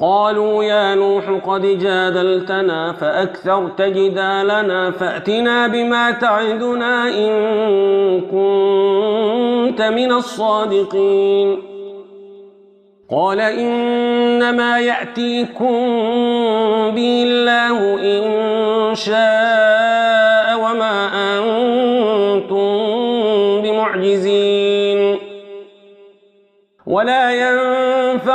قالوا يا نوح قد جادلتنا فأكثرت جدالنا فأتنا بما تعدنا إن كنت من الصادقين. قال إنما يأتيكم به الله إن شاء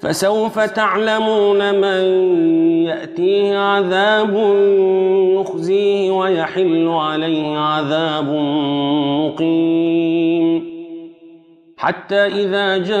فسوف تعلمون من يأتيه عذاب يخزيه ويحل عليه عذاب مقيم. حتى إذا جاء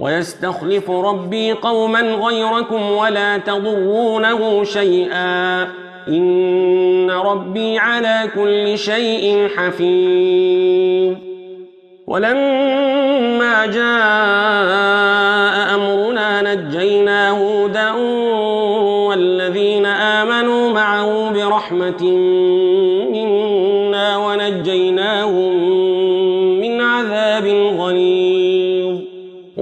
ويستخلف ربي قوما غيركم ولا تضرونه شيئا. إن ربي على كل شيء حفيظ. ولما جاء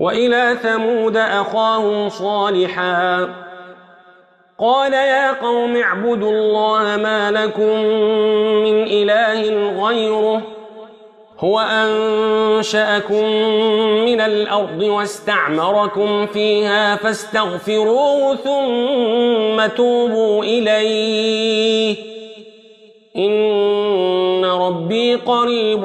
وإلى ثمود أخاهم صالحا. قال يا قوم اعبدوا الله ما لكم من إله غيره هو أنشأكم من الأرض واستعمركم فيها فاستغفروه ثم توبوا إليه. إن ربي قريب